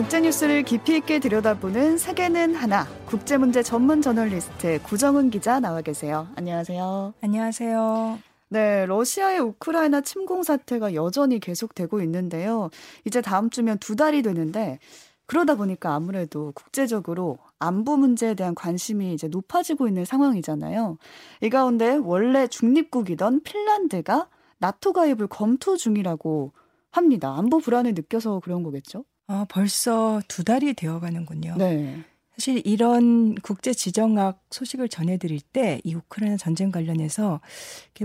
국제 뉴스를 깊이 있게 들여다보는 세계는 하나 국제 문제 전문 저널리스트 구정은 기자 나와 계세요. 안녕하세요. 안녕하세요. 네, 러시아의 우크라이나 침공 사태가 여전히 계속되고 있는데요. 이제 다음 주면 두 달이 되는데 그러다 보니까 아무래도 국제적으로 안보 문제에 대한 관심이 이제 높아지고 있는 상황이잖아요. 이 가운데 원래 중립국이던 핀란드가 나토 가입을 검토 중이라고 합니다. 안보 불안을 느껴서 그런 거겠죠? 아, 벌써 두 달이 되어 가는군요. 네. 사실 이런 국제 지정학 소식을 전해드릴 때 이 우크라이나 전쟁 관련해서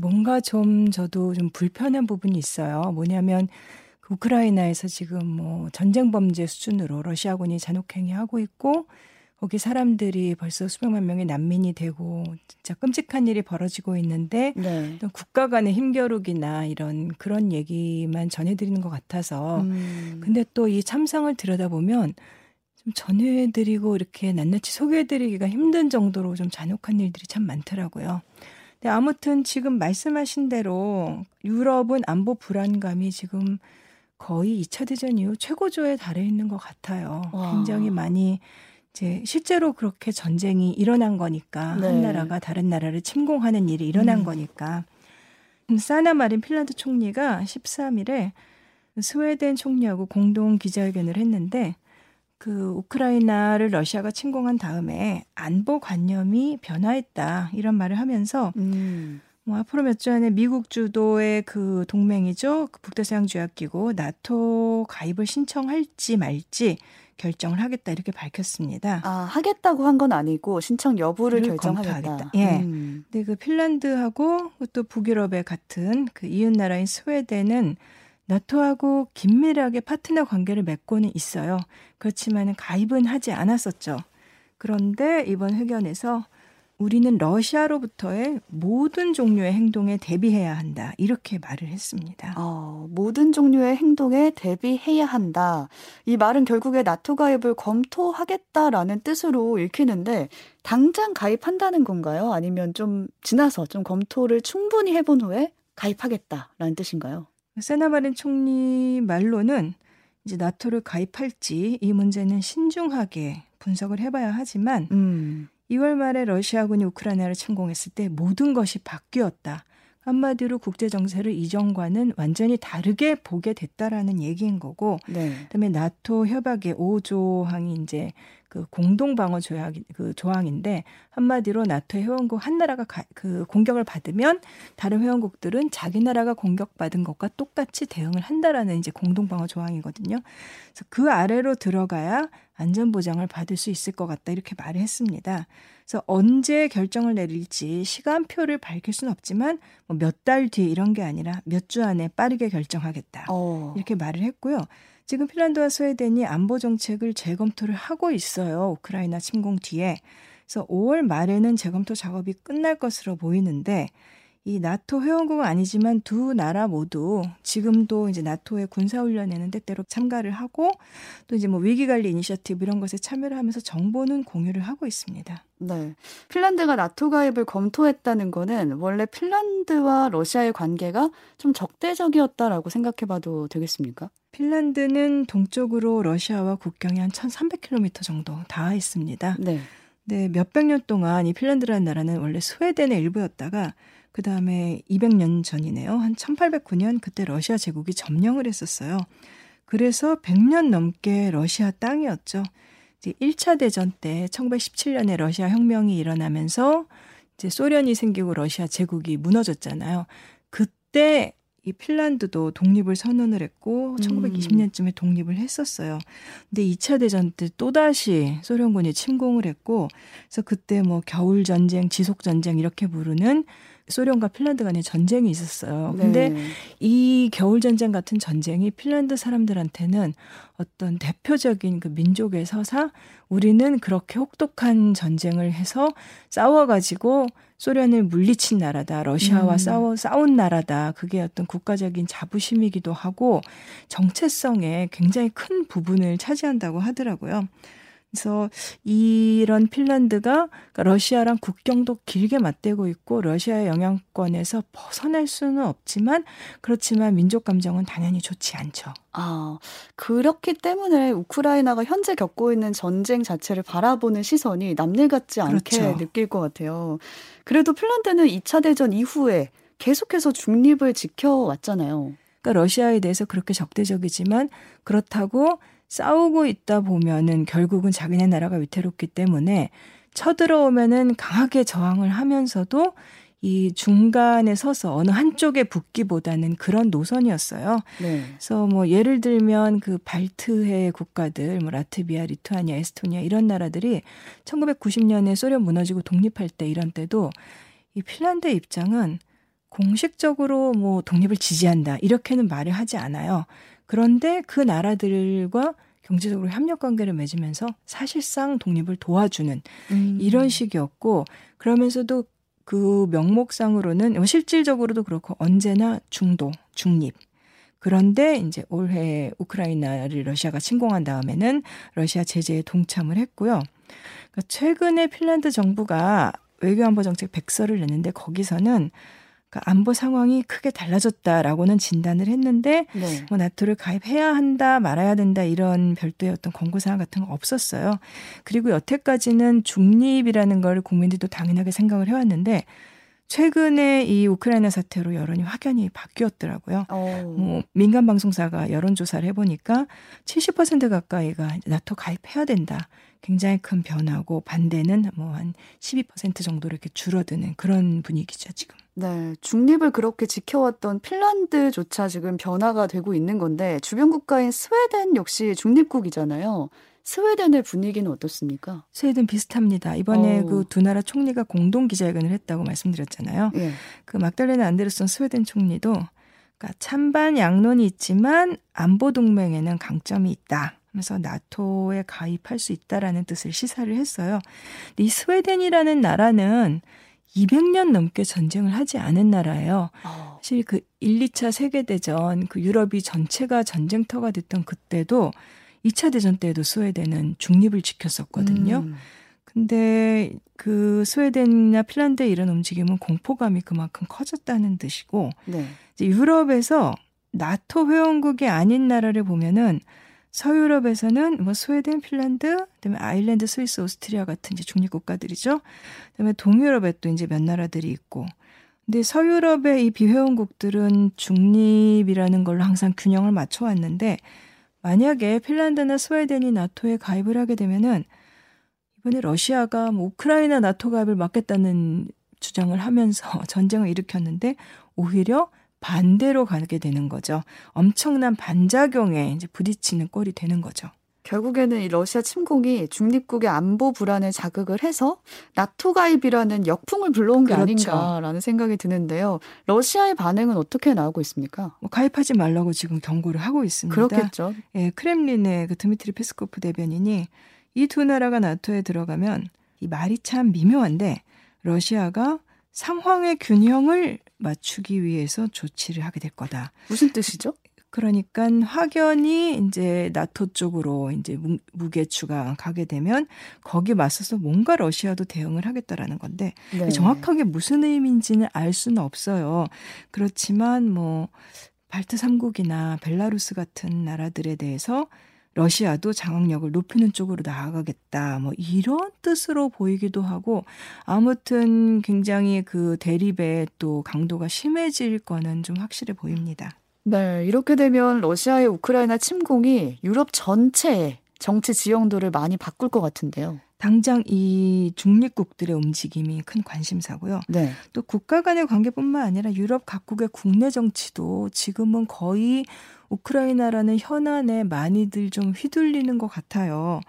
뭔가 좀 저도 좀 불편한 부분이 있어요. 뭐냐면 그 우크라이나에서 지금 뭐 전쟁 범죄 수준으로 러시아군이 잔혹행위 하고 있고 거기 사람들이 벌써 수백만 명의 난민이 되고 진짜 끔찍한 일이 벌어지고 있는데 네. 국가 간의 힘겨루기나 이런 그런 얘기만 전해드리는 것 같아서 음. 근데 또 이 참상을 들여다보면 좀 전해드리고 이렇게 낱낱이 소개해드리기가 힘든 정도로 좀 잔혹한 일들이 참 많더라고요. 근데 아무튼 지금 말씀하신 대로 유럽은 안보 불안감이 지금 거의 2차 대전 이후 최고조에 달해 있는 것 같아요. 와. 굉장히 많이 이제 실제로 그렇게 전쟁이 일어난 거니까 네. 한 나라가 다른 나라를 침공하는 일이 일어난 음. 거니까 사나 마린 핀란드 총리가 13일에 스웨덴 총리하고 공동 기자회견을 했는데 그 우크라이나를 러시아가 침공한 다음에 안보 관념이 변화했다 이런 말을 하면서 음. 뭐 앞으로 몇 주 안에 미국 주도의 그 동맹이죠 그 북대서양 조약기구 나토 가입을 신청할지 말지 결정을 하겠다 이렇게 밝혔습니다. 아 하겠다고 한 건 아니고 신청 여부를 결정하겠다. 예. 음. 근데 그 핀란드하고 또 북유럽의 같은 그 이웃 나라인 스웨덴은 나토하고 긴밀하게 파트너 관계를 맺고는 있어요. 그렇지만 가입은 하지 않았었죠. 그런데 이번 회견에서 우리는 러시아로부터의 모든 종류의 행동에 대비해야 한다. 이렇게 말을 했습니다. 어, 모든 종류의 행동에 대비해야 한다. 이 말은 결국에 나토 가입을 검토하겠다라는 뜻으로 읽히는데 당장 가입한다는 건가요? 아니면 좀 지나서 좀 검토를 충분히 해본 후에 가입하겠다라는 뜻인가요? 세나마린 총리 말로는 이제 나토를 가입할지 이 문제는 신중하게 분석을 해봐야 하지만 음. 2월 말에 러시아군이 우크라이나를 침공했을 때 모든 것이 바뀌었다. 한마디로 국제 정세를 이전과는 완전히 다르게 보게 됐다라는 얘기인 거고 네. 그다음에 나토 협약의 5조항이 이제 그 공동 방어 조약 그 조항인데 한마디로 나토 회원국 한 나라가 가, 그 공격을 받으면 다른 회원국들은 자기 나라가 공격받은 것과 똑같이 대응을 한다라는 이제 공동 방어 조항이거든요. 그래서 그 아래로 들어가야 안전 보장을 받을 수 있을 것 같다 이렇게 말을 했습니다. 그래서 언제 결정을 내릴지 시간표를 밝힐 수는 없지만 뭐 몇 달 뒤 이런 게 아니라 몇 주 안에 빠르게 결정하겠다 어. 이렇게 말을 했고요. 지금 핀란드와 스웨덴이 안보 정책을 재검토를 하고 있어요. 우크라이나 침공 뒤에. 그래서 5월 말에는 재검토 작업이 끝날 것으로 보이는데 이 나토 회원국은 아니지만 두 나라 모두 지금도 이제 나토의 군사훈련에는 때때로 참가를 하고 또 이제 뭐 위기관리 이니셔티브 이런 것에 참여를 하면서 정보는 공유를 하고 있습니다. 네. 핀란드가 나토 가입을 검토했다는 거는 원래 핀란드와 러시아의 관계가 좀 적대적이었다라고 생각해 봐도 되겠습니까? 핀란드는 동쪽으로 러시아와 국경이 한 1,300km 정도 닿아 있습니다. 네. 네, 몇백 년 동안 이 핀란드라는 나라는 원래 스웨덴의 일부였다가 그 다음에 200년 전이네요. 한 1809년 그때 러시아 제국이 점령을 했었어요. 그래서 100년 넘게 러시아 땅이었죠. 이제 1차 대전 때 1917년에 러시아 혁명이 일어나면서 이제 소련이 생기고 러시아 제국이 무너졌잖아요. 그때 이 핀란드도 독립을 선언을 했고 1920년쯤에 음. 독립을 했었어요. 근데 2차 대전 때 또다시 소련군이 침공을 했고 그래서 그때 뭐 겨울 전쟁, 지속 전쟁 이렇게 부르는 소련과 핀란드 간의 전쟁이 있었어요. 근데 네. 이 겨울 전쟁 같은 전쟁이 핀란드 사람들한테는 어떤 대표적인 그 민족의 서사 우리는 그렇게 혹독한 전쟁을 해서 싸워 가지고 소련을 물리친 나라다. 러시아와 음. 싸워 싸운 나라다. 그게 어떤 국가적인 자부심이기도 하고 정체성에 굉장히 큰 부분을 차지한다고 하더라고요. 그래서 이런 핀란드가 그러니까 러시아랑 국경도 길게 맞대고 있고 러시아의 영향권에서 벗어날 수는 없지만 그렇지만 민족 감정은 당연히 좋지 않죠. 아, 그렇기 때문에 우크라이나가 현재 겪고 있는 전쟁 자체를 바라보는 시선이 남일 같지 않게 그렇죠. 느낄 것 같아요. 그래도 핀란드는 2차 대전 이후에 계속해서 중립을 지켜왔잖아요. 그러니까 러시아에 대해서 그렇게 적대적이지만 그렇다고 싸우고 있다 보면은 결국은 자기네 나라가 위태롭기 때문에 쳐들어오면은 강하게 저항을 하면서도 이 중간에 서서 어느 한쪽에 붙기보다는 그런 노선이었어요. 네. 그래서 뭐 예를 들면 그 발트해 국가들, 뭐 라트비아, 리투아니아, 에스토니아 이런 나라들이 1990년에 소련 무너지고 독립할 때 이런 때도 이 핀란드의 입장은 공식적으로 뭐 독립을 지지한다 이렇게는 말을 하지 않아요. 그런데 그 나라들과 경제적으로 협력 관계를 맺으면서 사실상 독립을 도와주는 음. 이런 식이었고 그러면서도 그 명목상으로는 뭐 실질적으로도 그렇고 언제나 중도 중립 그런데 이제 올해 우크라이나를 러시아가 침공한 다음에는 러시아 제재에 동참을 했고요. 그러니까 최근에 핀란드 정부가 외교안보 정책 백서를 냈는데 거기서는 그러니까 안보 상황이 크게 달라졌다라고는 진단을 했는데 네. 뭐 나토를 가입해야 한다 말아야 된다 이런 별도의 어떤 권고 사항 같은 거 없었어요. 그리고 여태까지는 중립이라는 걸 국민들도 당연하게 생각을 해왔는데 최근에 이 우크라이나 사태로 여론이 확연히 바뀌었더라고요. 어. 뭐 민간 방송사가 여론 조사를 해보니까 70% 가까이가 나토 가입해야 된다. 굉장히 큰 변화고 반대는 뭐 한 12% 정도로 이렇게 줄어드는 그런 분위기죠 지금. 네, 중립을 그렇게 지켜왔던 핀란드조차 지금 변화가 되고 있는 건데 주변 국가인 스웨덴 역시 중립국이잖아요. 스웨덴의 분위기는 어떻습니까? 스웨덴 비슷합니다. 이번에 그 두 나라 총리가 공동 기자회견을 했다고 말씀드렸잖아요. 예. 그 막달레나 안데르슨 스웨덴 총리도 그러니까 찬반 양론이 있지만 안보 동맹에는 강점이 있다. 그래서 나토에 가입할 수 있다라는 뜻을 시사를 했어요. 이 스웨덴이라는 나라는 200년 넘게 전쟁을 하지 않은 나라예요. 어. 사실 그 1, 2차 세계대전 그 유럽이 전체가 전쟁터가 됐던 그때도 2차 대전 때도 스웨덴은 중립을 지켰었거든요. 음. 근데 그 스웨덴이나 핀란드의 이런 움직임은 공포감이 그만큼 커졌다는 뜻이고 네. 이제 유럽에서 나토 회원국이 아닌 나라를 보면은 서유럽에서는 뭐 스웨덴, 핀란드, 그다음에 아일랜드, 스위스, 오스트리아 같은 이제 중립 국가들이죠. 그다음에 동유럽에 또 이제 몇 나라들이 있고. 근데 서유럽의 이 비회원국들은 중립이라는 걸로 항상 균형을 맞춰 왔는데 만약에 핀란드나 스웨덴이 나토에 가입을 하게 되면은 이번에 러시아가 뭐 우크라이나 나토 가입을 막겠다는 주장을 하면서 전쟁을 일으켰는데 오히려 반대로 가게 되는 거죠. 엄청난 반작용에 이제 부딪히는 꼴이 되는 거죠. 결국에는 이 러시아 침공이 중립국의 안보 불안을 자극을 해서 나토 가입이라는 역풍을 불러온 게 그렇죠. 아닌가라는 생각이 드는데요. 러시아의 반응은 어떻게 나오고 있습니까? 뭐 가입하지 말라고 지금 경고를 하고 있습니다. 그렇겠죠. 예, 크렘린의 그 드미트리 페스코프 대변인이 이 두 나라가 나토에 들어가면 이 말이 참 미묘한데 러시아가 상황의 균형을 맞추기 위해서 조치를 하게 될 거다. 무슨 뜻이죠? 그러니까 확연히 이제 나토 쪽으로 이제 무게추가 가게 되면 거기 맞서서 뭔가 러시아도 대응을 하겠다라는 건데 네. 정확하게 무슨 의미인지는 알 수는 없어요. 그렇지만 뭐 발트 3국이나 벨라루스 같은 나라들에 대해서 러시아도 장악력을 높이는 쪽으로 나아가겠다. 뭐 이런 뜻으로 보이기도 하고 아무튼 굉장히 그 대립의 또 강도가 심해질 거는 좀 확실해 보입니다. 네, 이렇게 되면 러시아의 우크라이나 침공이 유럽 전체의 정치 지형도를 많이 바꿀 것 같은데요. 당장 이 중립국들의 움직임이 큰 관심사고요. 네. 또 국가 간의 관계뿐만 아니라 유럽 각국의 국내 정치도 지금은 거의 우크라이나라는 현안에 많이들 좀 휘둘리는 것 같아요.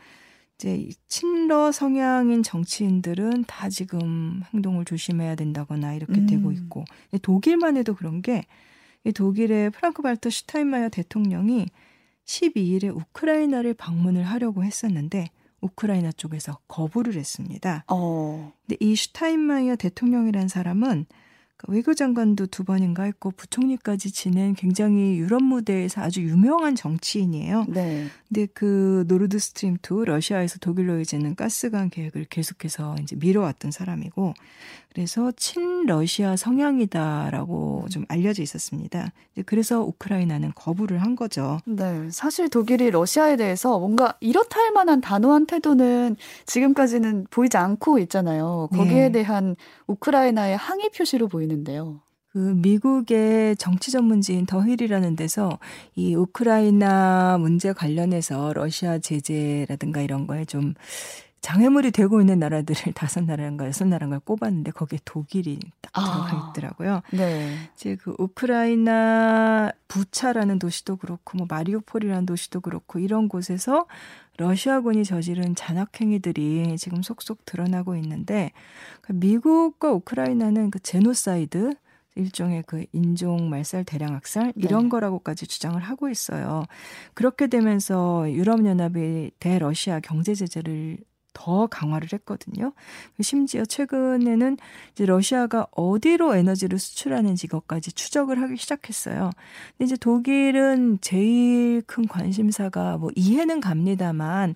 이제 친러 성향인 정치인들은 다 지금 행동을 조심해야 된다거나 이렇게 음. 되고 있고 독일만 해도 그런 게 독일의 프랑크 발터 슈타인마이어 대통령이 12일에 우크라이나를 방문을 하려고 했었는데 우크라이나 쪽에서 거부를 했습니다. 어. 근데 이 슈타인마이어 대통령이라는 사람은 외교장관도 두 번인가 했고 부총리까지 지낸 굉장히 유럽 무대에서 아주 유명한 정치인이에요. 네. 근데 그 노르드 스트림 2 러시아에서 독일로 이제는 가스관 계획을 계속해서 이제 미뤄왔던 사람이고 그래서 친러시아 성향이다라고 좀 알려져 있었습니다. 그래서 우크라이나는 거부를 한 거죠. 네. 사실 독일이 러시아에 대해서 뭔가 이렇다 할 만한 단호한 태도는 지금까지는 보이지 않고 있잖아요. 거기에 네. 대한 우크라이나의 항의 표시로 보이는데요. 그 미국의 정치 전문지인 더힐이라는 데서 이 우크라이나 문제 관련해서 러시아 제재라든가 이런 거에 좀 장애물이 되고 있는 나라들을 다섯 나라인가 여섯 나라인가 꼽았는데 거기에 독일이 딱 아, 들어가 있더라고요. 네. 이제 그 우크라이나 부차라는 도시도 그렇고 뭐 마리오폴이라는 도시도 그렇고 이런 곳에서 러시아군이 저지른 잔악행위들이 지금 속속 드러나고 있는데 그 미국과 우크라이나는 그 제노사이드 일종의 그 인종 말살 대량 학살 이런 네. 거라고까지 주장을 하고 있어요. 그렇게 되면서 유럽 연합이 대러시아 경제 제재를 더 강화를 했거든요. 심지어 최근에는 이제 러시아가 어디로 에너지를 수출하는지 이것까지 추적을 하기 시작했어요. 근데 이제 독일은 제일 큰 관심사가 뭐 이해는 갑니다만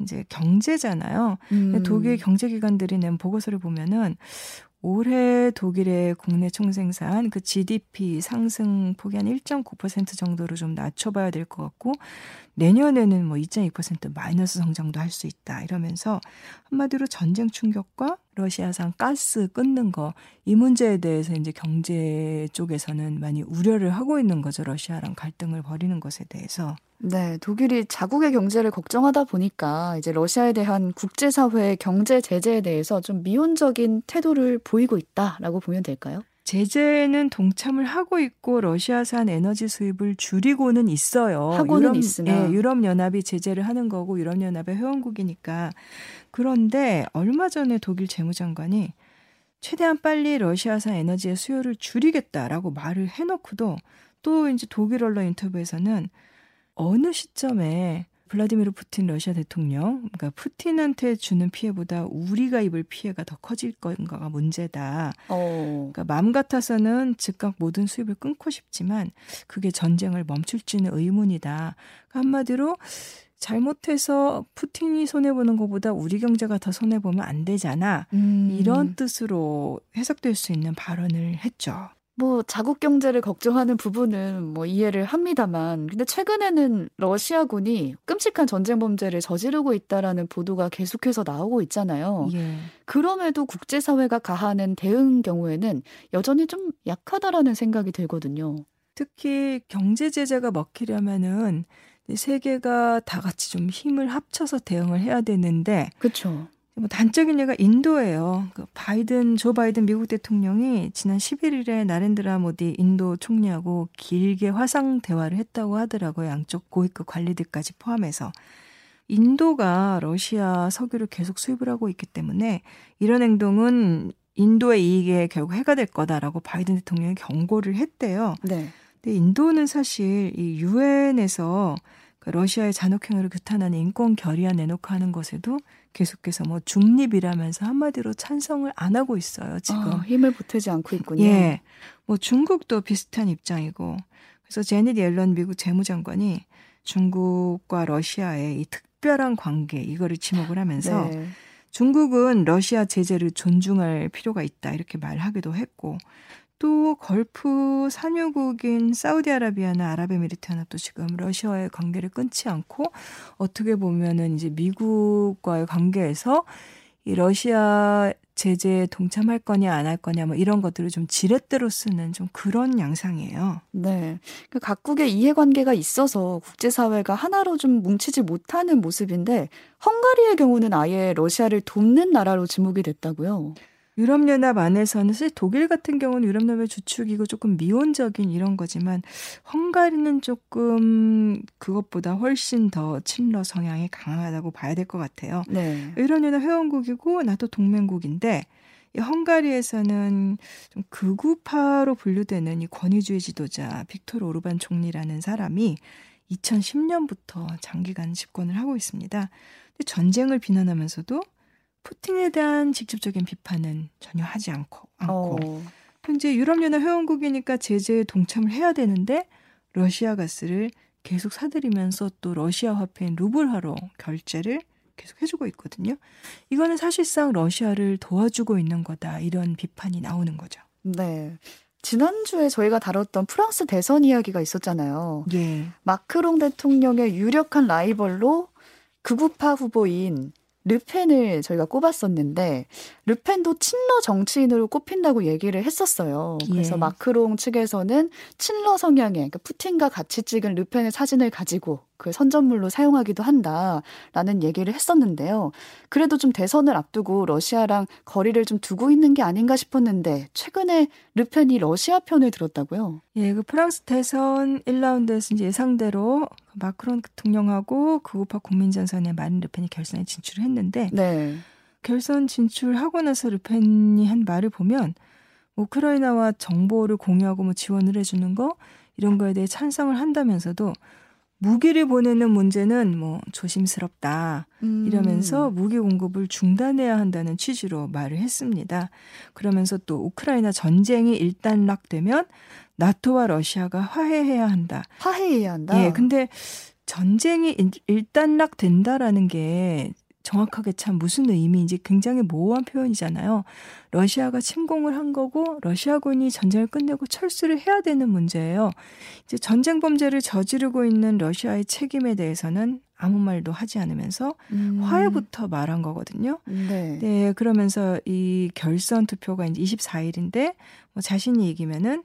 이제 경제잖아요. 음. 독일 경제기관들이 낸 보고서를 보면은 올해 독일의 국내 총생산 그 GDP 상승 폭이 한 1.9% 정도로 좀 낮춰봐야 될 것 같고 내년에는 뭐 2.2% 마이너스 성장도 할 수 있다 이러면서 한마디로 전쟁 충격과 러시아산 가스 끊는 거 이 문제에 대해서 이제 경제 쪽에서는 많이 우려를 하고 있는 거죠 러시아랑 갈등을 벌이는 것에 대해서. 네, 독일이 자국의 경제를 걱정하다 보니까 이제 러시아에 대한 국제사회의 경제 제재에 대해서 좀 미온적인 태도를 보이고 있다라고 보면 될까요? 제재는 동참을 하고 있고 러시아산 에너지 수입을 줄이고는 있어요. 하고는 유럽, 있으나 예, 유럽 연합이 제재를 하는 거고 유럽 연합의 회원국이니까 그런데 얼마 전에 독일 재무장관이 최대한 빨리 러시아산 에너지의 수요를 줄이겠다라고 말을 해놓고도 또 이제 독일 언론 인터뷰에서는 어느 시점에 블라디미르 푸틴 러시아 대통령, 그러니까 푸틴한테 주는 피해보다 우리가 입을 피해가 더 커질 건가가 문제다. 어. 그러니까 마음 같아서는 즉각 모든 수입을 끊고 싶지만 그게 전쟁을 멈출지는 의문이다. 그러니까 한마디로 잘못해서 푸틴이 손해 보는 것보다 우리 경제가 더 손해 보면 안 되잖아. 음. 이런 뜻으로 해석될 수 있는 발언을 했죠. 뭐 자국 경제를 걱정하는 부분은 뭐 이해를 합니다만 근데 최근에는 러시아군이 끔찍한 전쟁 범죄를 저지르고 있다라는 보도가 계속해서 나오고 있잖아요. 예. 그럼에도 국제 사회가 가하는 대응 경우에는 여전히 좀 약하다라는 생각이 들거든요. 특히 경제 제재가 먹히려면은 세계가 다 같이 좀 힘을 합쳐서 대응을 해야 되는데 그렇죠. 뭐 단적인 예가 인도예요. 그 바이든 조 바이든 미국 대통령이 지난 11일에 나렌드라 모디 인도 총리하고 길게 화상 대화를 했다고 하더라고요. 양쪽 고위급 관리들까지 포함해서. 인도가 러시아 석유를 계속 수입을 하고 있기 때문에 이런 행동은 인도의 이익에 결국 해가 될 거다라고 바이든 대통령이 경고를 했대요. 네. 근데 인도는 사실 이 유엔에서 그 러시아의 잔혹행위를 규탄하는 인권 결의안 내놓고 하는 것에도 계속해서 뭐 중립이라면서 한마디로 찬성을 안 하고 있어요, 지금. 아, 힘을 보태지 않고 있군요. 예. 뭐 중국도 비슷한 입장이고. 그래서 제닛 옐런 미국 재무장관이 중국과 러시아의 이 특별한 관계 이거를 지목을 하면서 네. 중국은 러시아 제재를 존중할 필요가 있다 이렇게 말하기도 했고 또 걸프 산유국인 사우디아라비아나 아랍에미리트 연합도 지금 러시아와의 관계를 끊지 않고 어떻게 보면은 이제 미국과의 관계에서 이 러시아 제재에 동참할 거냐 안 할 거냐 뭐 이런 것들을 좀 지렛대로 쓰는 좀 그런 양상이에요. 네. 그 각국의 이해관계가 있어서 국제사회가 하나로 좀 뭉치지 못하는 모습인데 헝가리의 경우는 아예 러시아를 돕는 나라로 지목이 됐다고요. 유럽연합 안에서는 사실 독일 같은 경우는 유럽연합의 주축이고 조금 미온적인 이런 거지만 헝가리는 조금 그것보다 훨씬 더 친러 성향이 강하다고 봐야 될 것 같아요. 네. 유럽연합 회원국이고 나도 동맹국인데 이 헝가리에서는 좀 극우파로 분류되는 이 권위주의 지도자 빅토르 오르반 총리라는 사람이 2010년부터 장기간 집권을 하고 있습니다. 전쟁을 비난하면서도 푸틴에 대한 직접적인 비판은 전혀 하지 않고 않고 어. 이제 유럽연합 회원국이니까 제재에 동참을 해야 되는데 러시아 가스를 계속 사들이면서 또 러시아 화폐인 루블화로 결제를 계속 해주고 있거든요. 이거는 사실상 러시아를 도와주고 있는 거다 이런 비판이 나오는 거죠. 네. 지난주에 저희가 다뤘던 프랑스 대선 이야기가 있었잖아요. 예. 마크롱 대통령의 유력한 라이벌로 극우파 후보인 르펜을 저희가 꼽았었는데 르펜도 친러 정치인으로 꼽힌다고 얘기를 했었어요. 그래서 예. 마크롱 측에서는 친러 성향의 그러니까 푸틴과 같이 찍은 르펜의 사진을 가지고 그 선전물로 사용하기도 한다라는 얘기를 했었는데요. 그래도 좀 대선을 앞두고 러시아랑 거리를 좀 두고 있는 게 아닌가 싶었는데 최근에 르펜이 러시아 편을 들었다고요? 예, 그 프랑스 대선 1라운드에서 이제 예상대로 마크론 대통령하고 그 우파 국민전선의 마린 르펜이 결선에 진출을 했는데 네. 결선 진출하고 나서 르펜이 한 말을 보면 우크라이나와 정보를 공유하고 뭐 지원을 해주는 거 이런 거에 대해 찬성을 한다면서도 무기를 보내는 문제는 뭐 조심스럽다 음. 이러면서 무기 공급을 중단해야 한다는 취지로 말을 했습니다. 그러면서 또 우크라이나 전쟁이 일단락되면 나토와 러시아가 화해해야 한다. 화해해야 한다. 예, 근데 전쟁이 일단락된다라는 게 정확하게 참 무슨 의미인지 굉장히 모호한 표현이잖아요. 러시아가 침공을 한 거고 러시아군이 전쟁을 끝내고 철수를 해야 되는 문제예요. 이제 전쟁 범죄를 저지르고 있는 러시아의 책임에 대해서는 아무 말도 하지 않으면서 음. 화해부터 말한 거거든요. 네. 네. 그러면서 이 결선 투표가 이제 24일인데 뭐 자신이 이기면은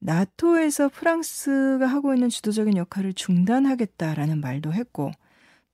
나토에서 프랑스가 하고 있는 주도적인 역할을 중단하겠다라는 말도 했고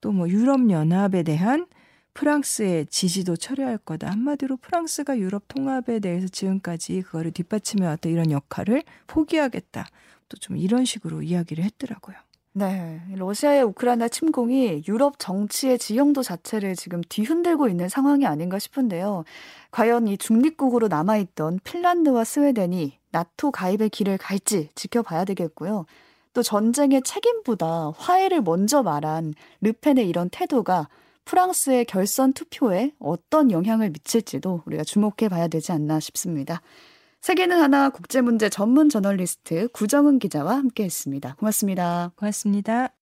또 뭐 유럽 연합에 대한 프랑스의 지지도 철회할 거다. 한마디로 프랑스가 유럽 통합에 대해서 지금까지 그거를 뒷받침해 왔던 이런 역할을 포기하겠다. 또 좀 이런 식으로 이야기를 했더라고요. 네. 러시아의 우크라이나 침공이 유럽 정치의 지형도 자체를 지금 뒤흔들고 있는 상황이 아닌가 싶은데요. 과연 이 중립국으로 남아있던 핀란드와 스웨덴이 나토 가입의 길을 갈지 지켜봐야 되겠고요. 또 전쟁의 책임보다 화해를 먼저 말한 르펜의 이런 태도가 프랑스의 결선 투표에 어떤 영향을 미칠지도 우리가 주목해 봐야 되지 않나 싶습니다. 세계는 하나 국제문제 전문 저널리스트 구정은 기자와 함께 했습니다. 고맙습니다. 고맙습니다.